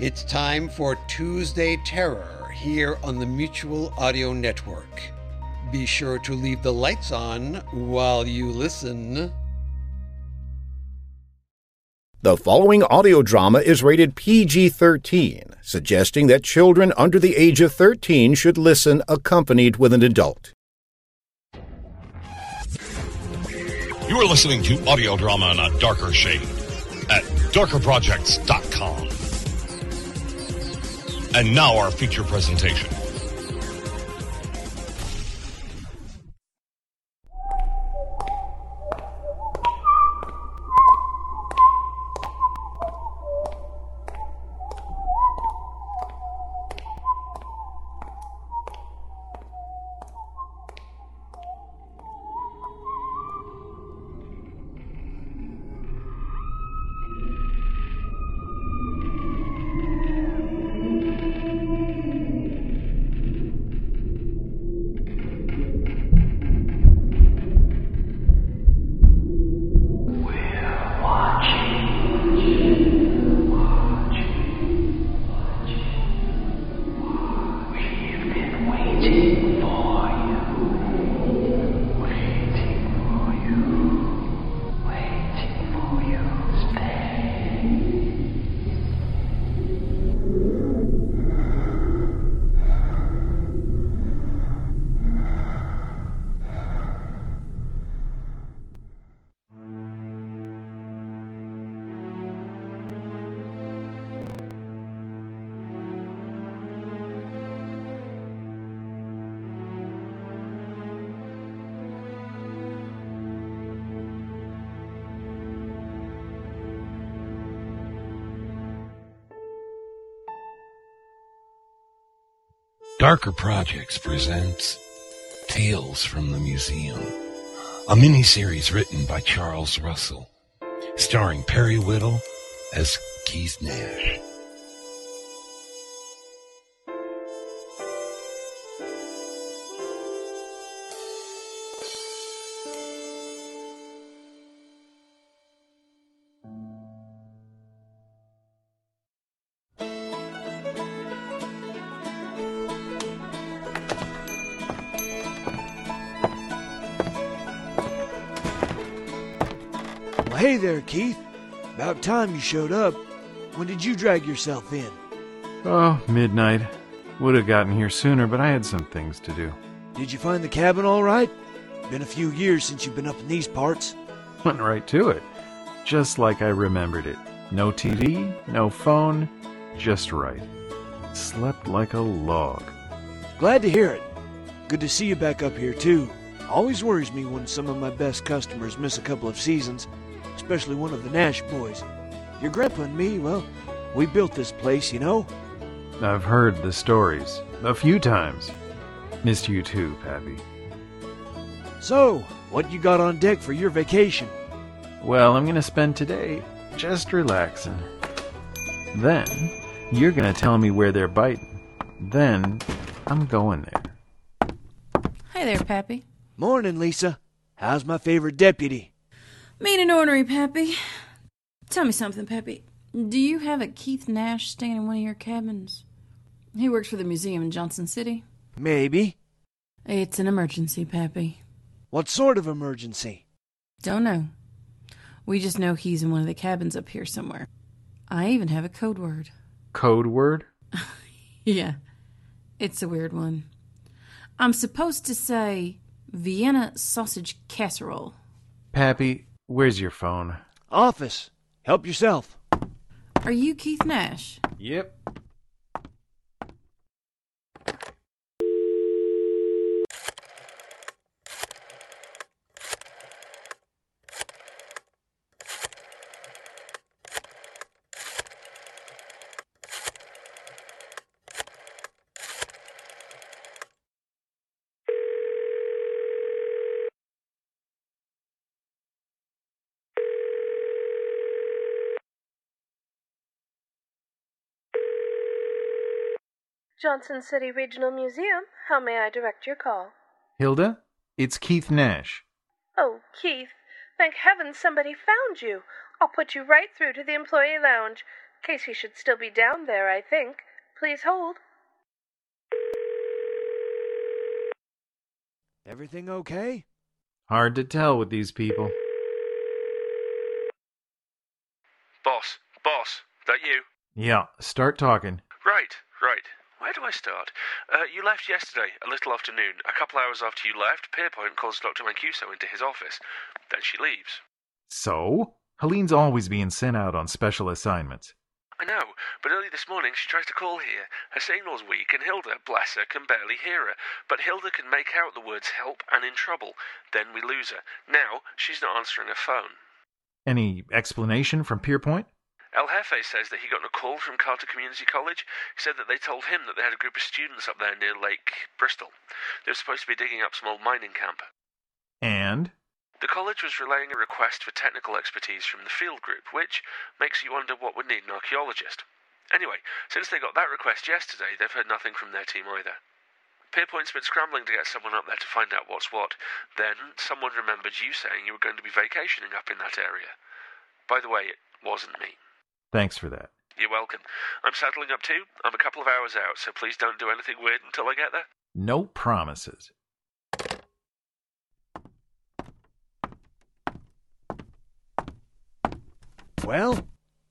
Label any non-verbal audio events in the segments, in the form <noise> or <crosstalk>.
It's time for Tuesday Terror here on the Mutual Audio Network. Be sure to leave the lights on while you listen. The following audio drama is rated PG 13, suggesting that children under the age of 13 should listen accompanied with an adult. You are listening to audio drama in a darker shade at darkerprojects.com. And now our feature presentation. Darker Projects presents Tales from the Museum, a miniseries written by Charles Russell, starring Perry Whittle as Keith Nash. Hey there, Keith. About time you showed up. When did you drag yourself in? Oh, midnight. Would have gotten here sooner, but I had some things to do. Did you find the cabin all right? Been a few years since you've been up in these parts. Went right to it. Just like I remembered it. No TV, no phone, just right. Slept like a log. Glad to hear it. Good to see you back up here, too. Always worries me when some of my best customers miss a couple of seasons, especially one of the Nash boys. Your grandpa and me, well, we built this place, you know? I've heard the stories. A few times. Missed you too, Pappy. So, what you got on deck for your vacation? Well, I'm gonna spend today just relaxing. Then, you're gonna tell me where they're biting. Then, I'm going there. Hi there, Pappy. Morning, Lisa. How's my favorite deputy? Mean and ornery, Pappy. Tell me something, Pappy. Do you have a Keith Nash staying in one of your cabins? He works for the museum in Johnson City. Maybe. It's an emergency, Pappy. What sort of emergency? Don't know. We just know he's in one of the cabins up here somewhere. I even have a code word. Code word? <laughs> Yeah, it's a weird one. I'm supposed to say Vienna sausage casserole. Pappy, where's your phone? Office. Help yourself. Are you Keith Nash? Yep. Johnson City Regional Museum. How may I direct your call? Hilda, it's Keith Nash. Oh, Keith, thank heavens somebody found you. I'll put you right through to the employee lounge. Casey should still be down there, I think. Please hold. Everything okay? Hard to tell with these people. Boss, boss, that you? Yeah, start talking. Right, right. Where do I start? Uh, you left yesterday, a little afternoon. A couple hours after you left, Pierpoint calls Dr. Mancuso into his office. Then she leaves. So? Helene's always being sent out on special assignments. I know, but early this morning she tries to call here. Her signal's weak, and Hilda, bless her, can barely hear her. But Hilda can make out the words help and in trouble. Then we lose her. Now she's not answering her phone. Any explanation from Pierpoint? El Jefe says that he got a call from Carter Community College. He said that they told him that they had a group of students up there near Lake Bristol. They were supposed to be digging up some old mining camp. And? The college was relaying a request for technical expertise from the field group, which makes you wonder what would need an archaeologist. Anyway, since they got that request yesterday, they've heard nothing from their team either. Pierpoint's been scrambling to get someone up there to find out what's what. Then someone remembered you saying you were going to be vacationing up in that area. By the way, it wasn't me. Thanks for that. You're welcome. I'm settling up too. I'm a couple of hours out, so please don't do anything weird until I get there. No promises. Well,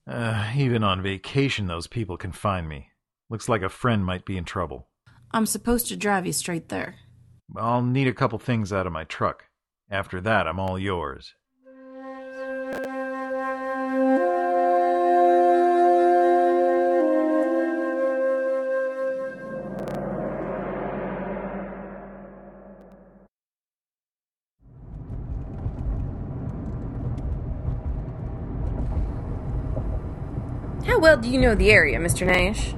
Uh, even on vacation, those people can find me. Looks like a friend might be in trouble. I'm supposed to drive you straight there. I'll need a couple things out of my truck. After that, I'm all yours. Do you know the area, Mr. Nash?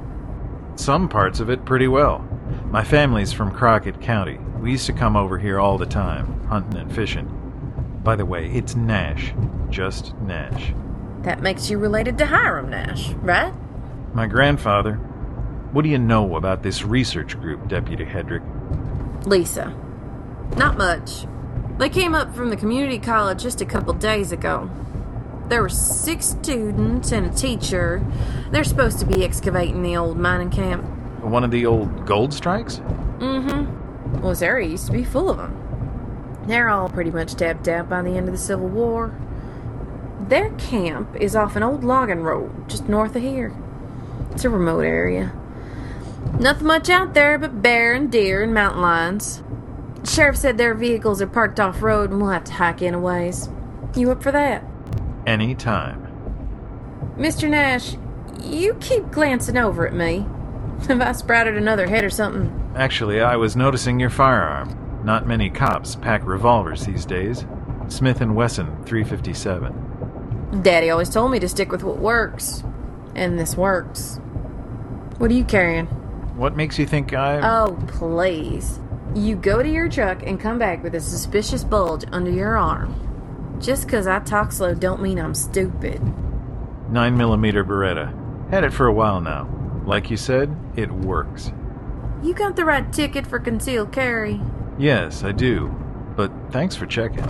Some parts of it pretty well. My family's from Crockett County. We used to come over here all the time, hunting and fishing. By the way, it's Nash. Just Nash. That makes you related to Hiram Nash, right? My grandfather. What do you know about this research group, Deputy Hedrick? Lisa. Not much. They came up from the community college just a couple days ago. There were six students and a teacher. They're supposed to be excavating the old mining camp. One of the old gold strikes? Mm-hmm. Well, this area used to be full of them. They're all pretty much tapped out by the end of the Civil War. Their camp is off an old logging road just north of here. It's a remote area. Nothing much out there but bear and deer and mountain lions. Sheriff said their vehicles are parked off road and we'll have to hike in a ways. You up for that? Any time. Mr. Nash, you keep glancing over at me. Have I sprouted another head or something? Actually, I was noticing your firearm. Not many cops pack revolvers these days. Smith & Wesson 357. Daddy always told me to stick with what works. And this works. What are you carrying? What makes you think I... Oh, please. You go to your truck and come back with a suspicious bulge under your arm. Just 'cause I talk slow don't mean I'm stupid. 9mm Beretta. Had it for a while now. Like you said, it works. You got the right ticket for concealed carry. Yes, I do. But thanks for checking.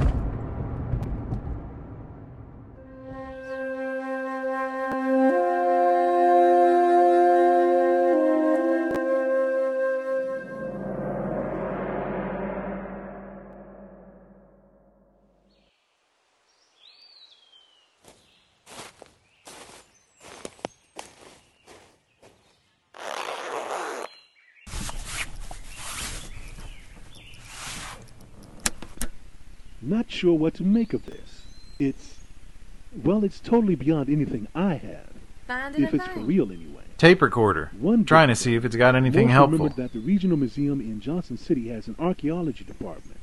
Not sure what to make of this. It's, well, it's totally beyond anything I have. Finding If a it's for real anyway. Tape recorder. One Trying to see if it's got anything Morse helpful. remembered that the regional museum in Johnson City has an archaeology department.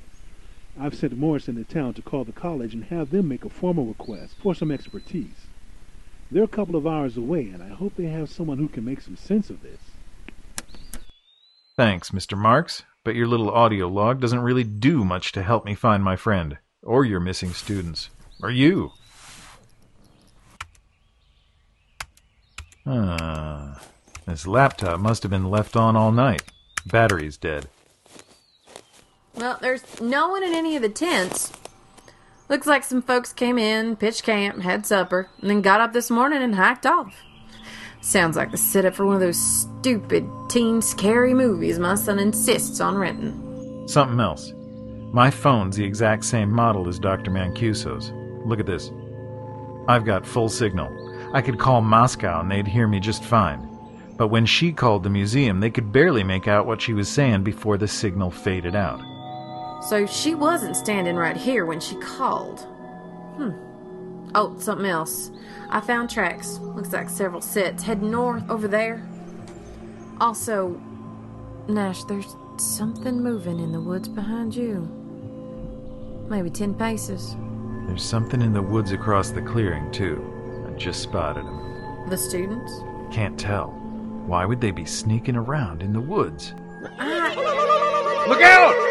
I've sent Morris into town to call the college and have them make a formal request for some expertise. They're a couple of hours away, and I hope they have someone who can make some sense of this. Thanks, Mr. Marks, but your little audio log doesn't really do much to help me find my friend, or your missing students, or you. Ah, this laptop must have been left on all night. Battery's dead. Well, there's no one in any of the tents. Looks like some folks came in, pitched camp, had supper, and then got up this morning and hiked off. Sounds like the setup for one of those stupid teen scary movies my son insists on renting. Something else. My phone's the exact same model as Dr. Mancuso's. Look at this. I've got full signal. I could call Moscow and they'd hear me just fine. But when she called the museum, they could barely make out what she was saying before the signal faded out. So she wasn't standing right here when she called. Hmm. Oh, something else. I found tracks. Looks like several sets heading north over there. Also, Nash, there's something moving in the woods behind you. Maybe ten paces. There's something in the woods across the clearing, too. I just spotted him. The students? Can't tell. Why would they be sneaking around in the woods? Ah. Look out!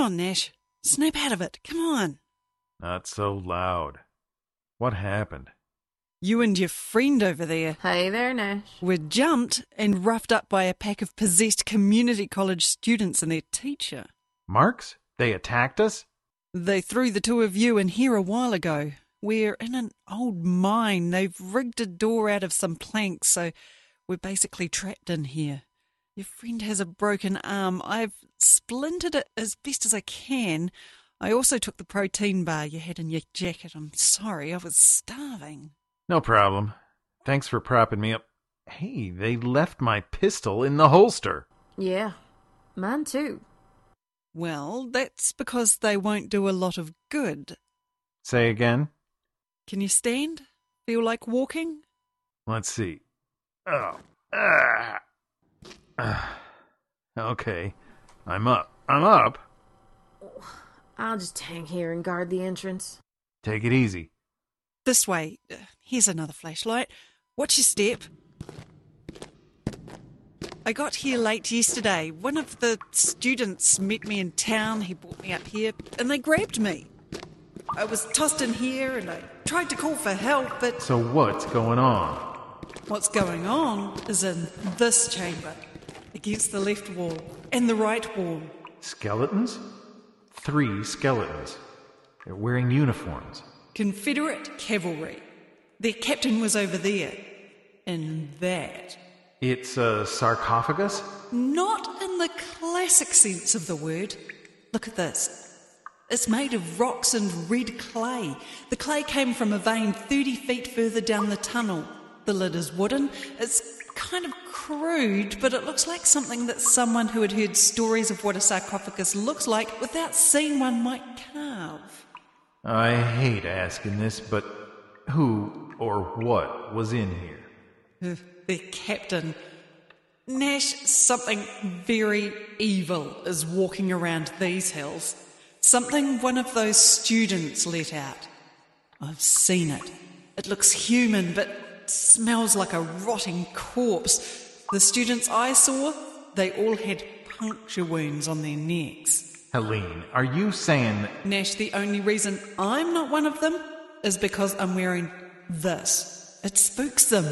Come on, Nash. Snap out of it. Come on. Not so loud. What happened? You and your friend over there Hey there, Nash. were jumped and roughed up by a pack of possessed community college students and their teacher. Marks? They attacked us? They threw the two of you in here a while ago. We're in an old mine. They've rigged a door out of some planks, so we're basically trapped in here. Your friend has a broken arm. I've splintered it as best as I can. I also took the protein bar you had in your jacket. I'm sorry, I was starving. No problem. Thanks for propping me up. Hey, they left my pistol in the holster. Yeah, mine too. Well, that's because they won't do a lot of good. Say again? Can you stand? Feel like walking? Let's see. Oh. Ah. Ah. <sighs> Okay. I'm up. I'm up. I'll just hang here and guard the entrance. Take it easy. This way. Here's another flashlight. Watch your step. I got here late yesterday. One of the students met me in town. He brought me up here and they grabbed me. I was tossed in here and I tried to call for help, but So what's going on? what's going on is in this chamber, against the left wall and the right wall. Skeletons? Three skeletons. They're wearing uniforms. Confederate cavalry. Their captain was over there. In that. It's a sarcophagus? Not in the classic sense of the word. Look at this. It's made of rocks and red clay. The clay came from a vein 30 feet further down the tunnel. The lid is wooden. It's kind of crude, but it looks like something that someone who had heard stories of what a sarcophagus looks like without seeing one might carve. I hate asking this, but who or what was in here? The captain. Nash, something very evil is walking around these hills. Something one of those students let out. I've seen it. It looks human, but smells like a rotting corpse. The students I saw, they all had puncture wounds on their necks. Helene, are you saying that Nash, the only reason I'm not one of them is because I'm wearing this. It spooks them.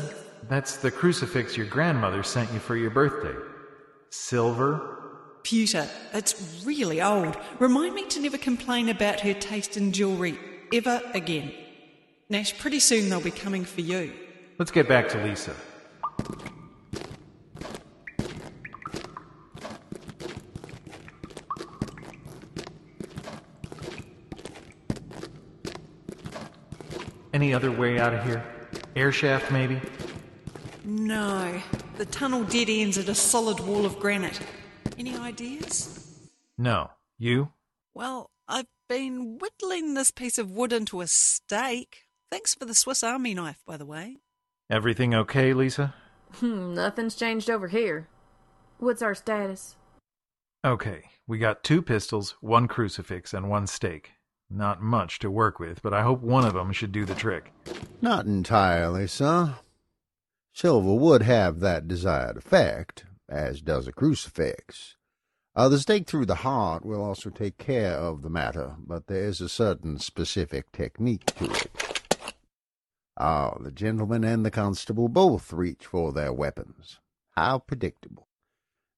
that's the crucifix your grandmother sent you for your birthday? Silver? Pewter. It's really old. Remind me to never complain about her taste in jewellery ever again. Nash, pretty soon they'll be coming for you. Let's get back to Lisa. Any other way out of here? Air shaft, maybe? No, the tunnel dead ends at a solid wall of granite. Any ideas? No. You? Well, I've been whittling this piece of wood into a stake. Thanks for the Swiss Army knife, by the way. Everything okay, Lisa? Hmm, nothing's changed over here. What's our status? Okay, we got two pistols, one crucifix, and one stake. Not much to work with, but I hope one of them should do the trick. Not entirely, sir. Silver would have that desired effect, as does a crucifix. Uh, the stake through the heart will also take care of the matter, but there is a certain specific technique to it. Ah, the gentleman and the constable both reach for their weapons. How predictable.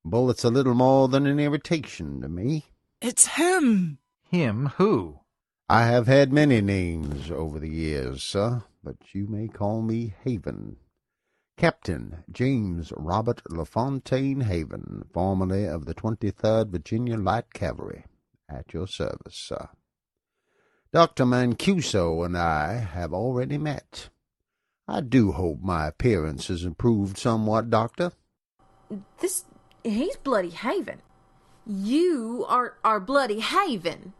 Bullet's a little more than an irritation to me. It's him. Him who? I have had many names over the years, sir, but you may call me Haven. Captain James Robert LaFontaine Haven, formerly of the 23rd Virginia Light Cavalry, at your service, sir. Dr. Mancuso and I have already met. I do hope my appearance has improved somewhat, Doctor. This. He's Bloody Haven. You are, are Bloody Haven.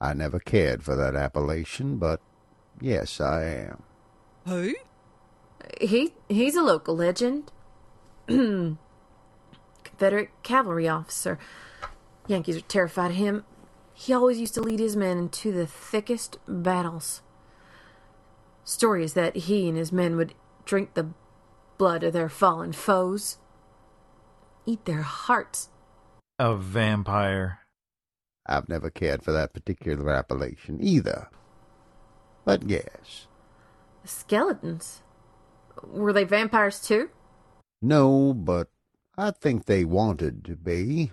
I never cared for that appellation, but yes, I am. Who? He he's a local legend. <clears throat> Confederate cavalry officer. Yankees are terrified of him. He always used to lead his men into the thickest battles. Story is that he and his men would drink the blood of their fallen foes, eat their hearts. A vampire. I've never cared for that particular appellation either. But yes. Skeletons. Were they vampires too? No, but I think they wanted to be.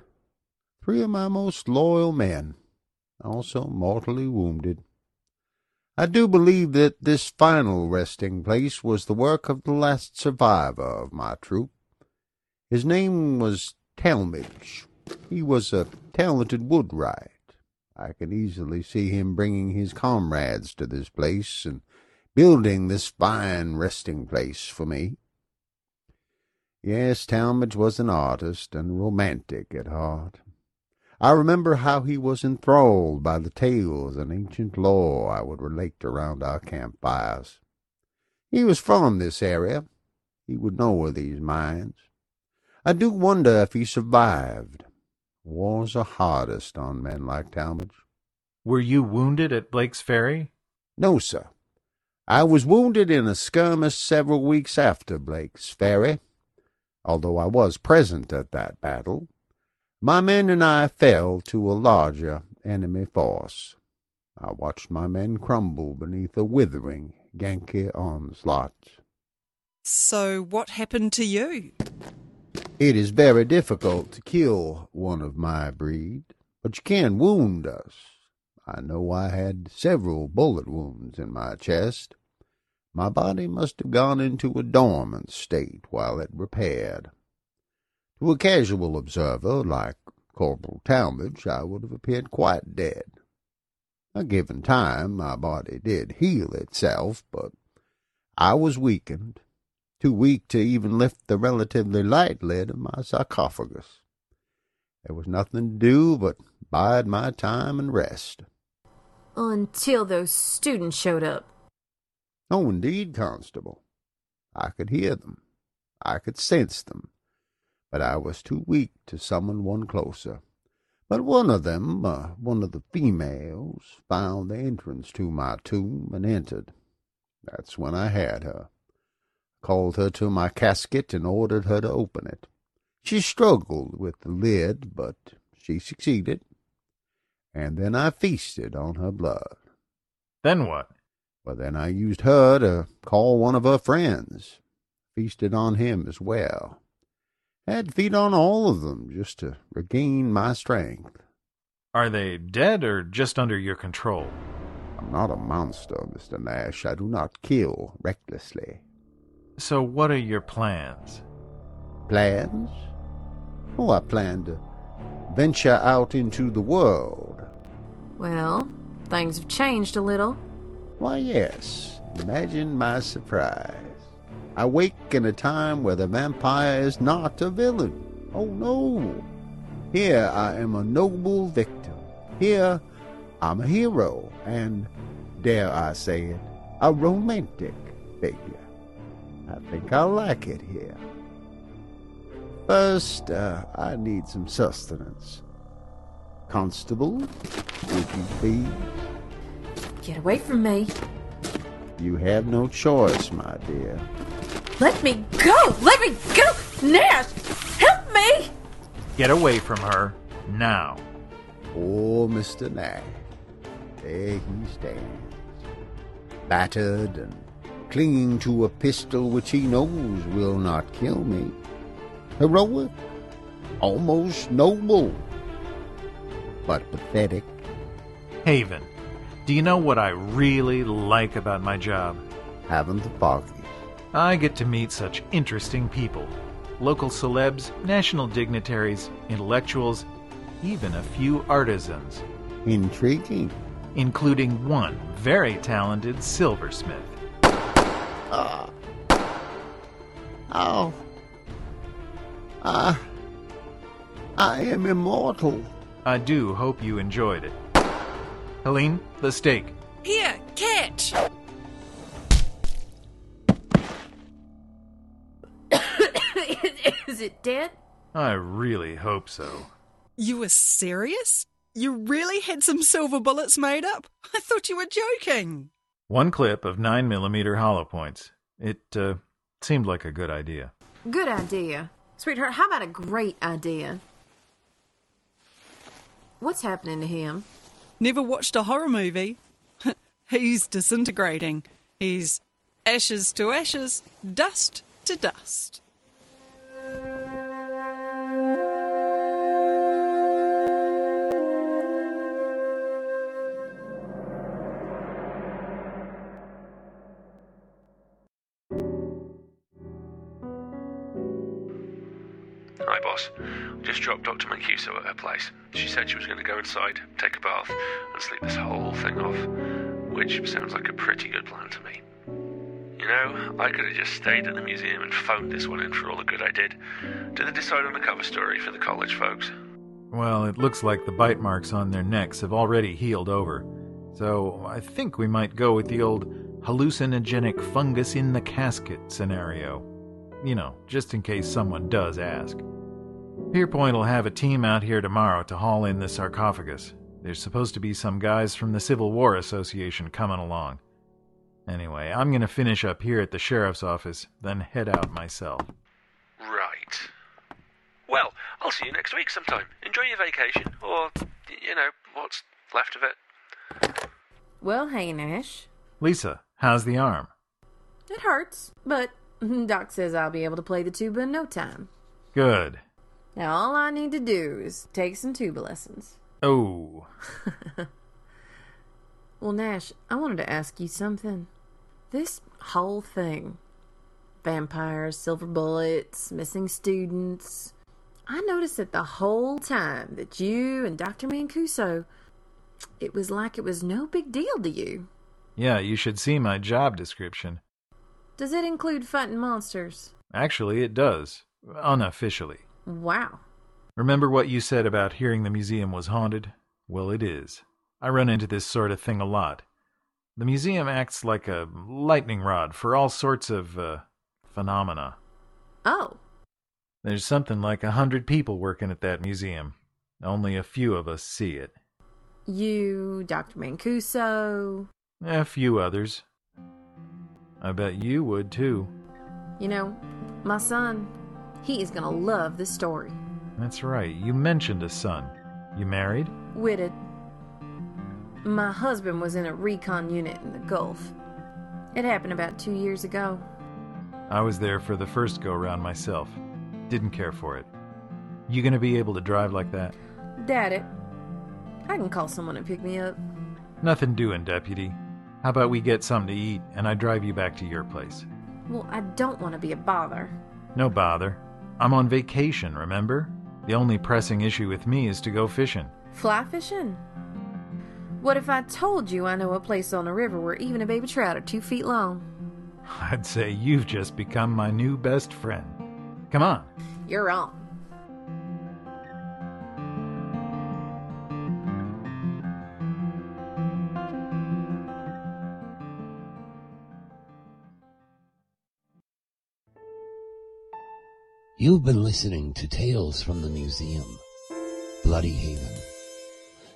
Three of my most loyal men, also mortally wounded. I do believe that this final resting place was the work of the last survivor of my troop. His name was Talmage. He was a talented woodwright. I can easily see him bringing his comrades to this place and building this fine resting place for me. Yes, Talmage was an artist and romantic at heart. I remember how he was enthralled by the tales and ancient lore I would relate around our campfires. He was from this area. He would know of these mines. I do wonder if he survived. Wars are hardest on men like Talmadge. Were you wounded at Blake's Ferry? No, sir. I was wounded in a skirmish several weeks after Blake's Ferry, although I was present at that battle. My men and I fell to a larger enemy force. I watched my men crumble beneath a withering Yankee onslaught. So, what happened to you? It is very difficult to kill one of my breed, but you can wound us. I know I had several bullet wounds in my chest. My body must have gone into a dormant state while it repaired. To a casual observer, like Corporal Talmadge, I would have appeared quite dead. A given time, my body did heal itself, but I was weakened, too weak to even lift the relatively light lid of my sarcophagus. There was nothing to do but bide my time and rest. Until those students showed up. Oh, indeed, Constable. I could hear them. I could sense them but I was too weak to summon one closer. But one of them, uh, one of the females, found the entrance to my tomb and entered. That's when I had her. Called her to my casket and ordered her to open it. She struggled with the lid, but she succeeded. And then I feasted on her blood. Then what? Well, then I used her to call one of her friends. Feasted on him as well. Had to feed on all of them just to regain my strength. Are they dead or just under your control? I'm not a monster, Mr. Nash. I do not kill recklessly. So, what are your plans? Plans? Oh, I plan to venture out into the world. Well, things have changed a little. Why, yes. Imagine my surprise. I wake in a time where the vampire is not a villain. Oh no! Here I am a noble victim. Here I'm a hero, and, dare I say it, a romantic figure. I think I'll like it here. First, uh, I need some sustenance. Constable, would you please? Get away from me. You have no choice, my dear. Let me go! Let me go! Nash! Help me! Get away from her now. Poor Mr. Nash. There he stands, battered and clinging to a pistol which he knows will not kill me. Heroic, almost noble, but pathetic. Haven, do you know what I really like about my job? Having the foggies. I get to meet such interesting people local celebs, national dignitaries, intellectuals, even a few artisans. Intriguing. Including one very talented silversmith. Uh, oh. Uh, I am immortal. I do hope you enjoyed it. Helene, the stake. Here, catch! Is it dead? I really hope so. You were serious? You really had some silver bullets made up? I thought you were joking. One clip of 9mm hollow points. It uh, seemed like a good idea. Good idea. Sweetheart, how about a great idea? What's happening to him? Never watched a horror movie? <laughs> He's disintegrating. He's ashes to ashes, dust to dust. Hi, boss. Just dropped Dr. Mancuso at her place. She said she was going to go inside, take a bath, and sleep this whole thing off, which sounds like a pretty good plan to me. You know, I could have just stayed at the museum and phoned this one in for all the good I did. Did they decide on a cover story for the college folks? Well, it looks like the bite marks on their necks have already healed over. So I think we might go with the old hallucinogenic fungus in the casket scenario. You know, just in case someone does ask. Pierpoint will have a team out here tomorrow to haul in the sarcophagus. There's supposed to be some guys from the Civil War Association coming along. Anyway, I'm gonna finish up here at the sheriff's office, then head out myself. Right. Well, I'll see you next week sometime. Enjoy your vacation, or, you know, what's left of it. Well, hey, Nash. Lisa, how's the arm? It hurts, but Mm-hmm, Doc says I'll be able to play the tuba in no time. Good. Now, all I need to do is take some tuba lessons. Oh. <laughs> well, Nash, I wanted to ask you something. This whole thing vampires, silver bullets, missing students. I noticed that the whole time that you and Dr. Mancuso, it was like it was no big deal to you. Yeah, you should see my job description. Does it include fighting monsters? Actually, it does. Unofficially. Wow. Remember what you said about hearing the museum was haunted? Well, it is. I run into this sort of thing a lot. The museum acts like a lightning rod for all sorts of, uh, phenomena. Oh. There's something like a hundred people working at that museum. Only a few of us see it. You, Dr. Mancuso. A few others. I bet you would too. You know, my son, he is gonna love this story. That's right. You mentioned a son. You married? Witted. My husband was in a recon unit in the Gulf. It happened about two years ago. I was there for the first go round myself. Didn't care for it. You gonna be able to drive like that? Doubt it. I can call someone to pick me up. Nothing doing, deputy. How about we get something to eat and I drive you back to your place? Well, I don't want to be a bother. No bother. I'm on vacation, remember? The only pressing issue with me is to go fishing. Fly fishing? What if I told you I know a place on the river where even a baby trout are two feet long? I'd say you've just become my new best friend. Come on. You're on. You've been listening to Tales from the Museum, Bloody Haven.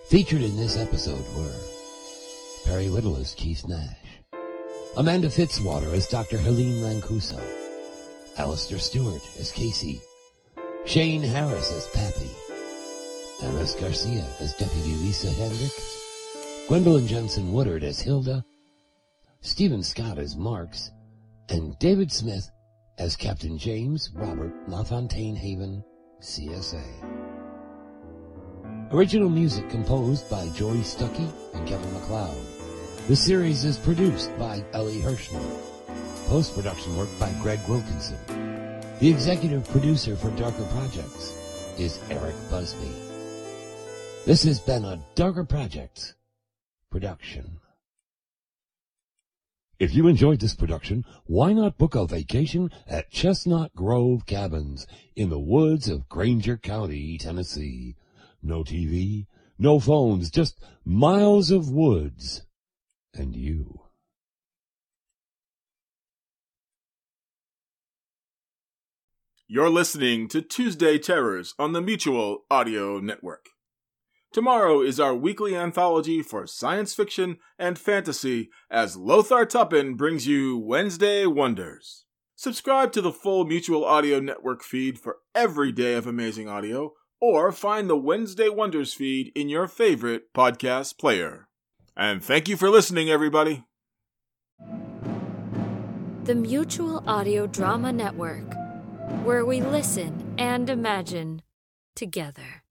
Featured in this episode were Perry Whittle as Keith Nash, Amanda Fitzwater as Dr. Helene Mancuso, Alistair Stewart as Casey, Shane Harris as Pappy, Amos Garcia as Deputy Lisa Hendricks, Gwendolyn Jensen Woodard as Hilda, Stephen Scott as Marks, and David Smith as Captain James Robert LaFontaine Haven, CSA. Original music composed by Joy Stuckey and Kevin MacLeod. The series is produced by Ellie Hirschman. Post-production work by Greg Wilkinson. The executive producer for Darker Projects is Eric Busby. This has been a Darker Projects production. If you enjoyed this production, why not book a vacation at Chestnut Grove Cabins in the woods of Grainger County, Tennessee? No TV, no phones, just miles of woods and you. You're listening to Tuesday Terrors on the Mutual Audio Network. Tomorrow is our weekly anthology for science fiction and fantasy as Lothar Tuppan brings you Wednesday Wonders. Subscribe to the full Mutual Audio Network feed for every day of amazing audio, or find the Wednesday Wonders feed in your favorite podcast player. And thank you for listening, everybody. The Mutual Audio Drama Network, where we listen and imagine together.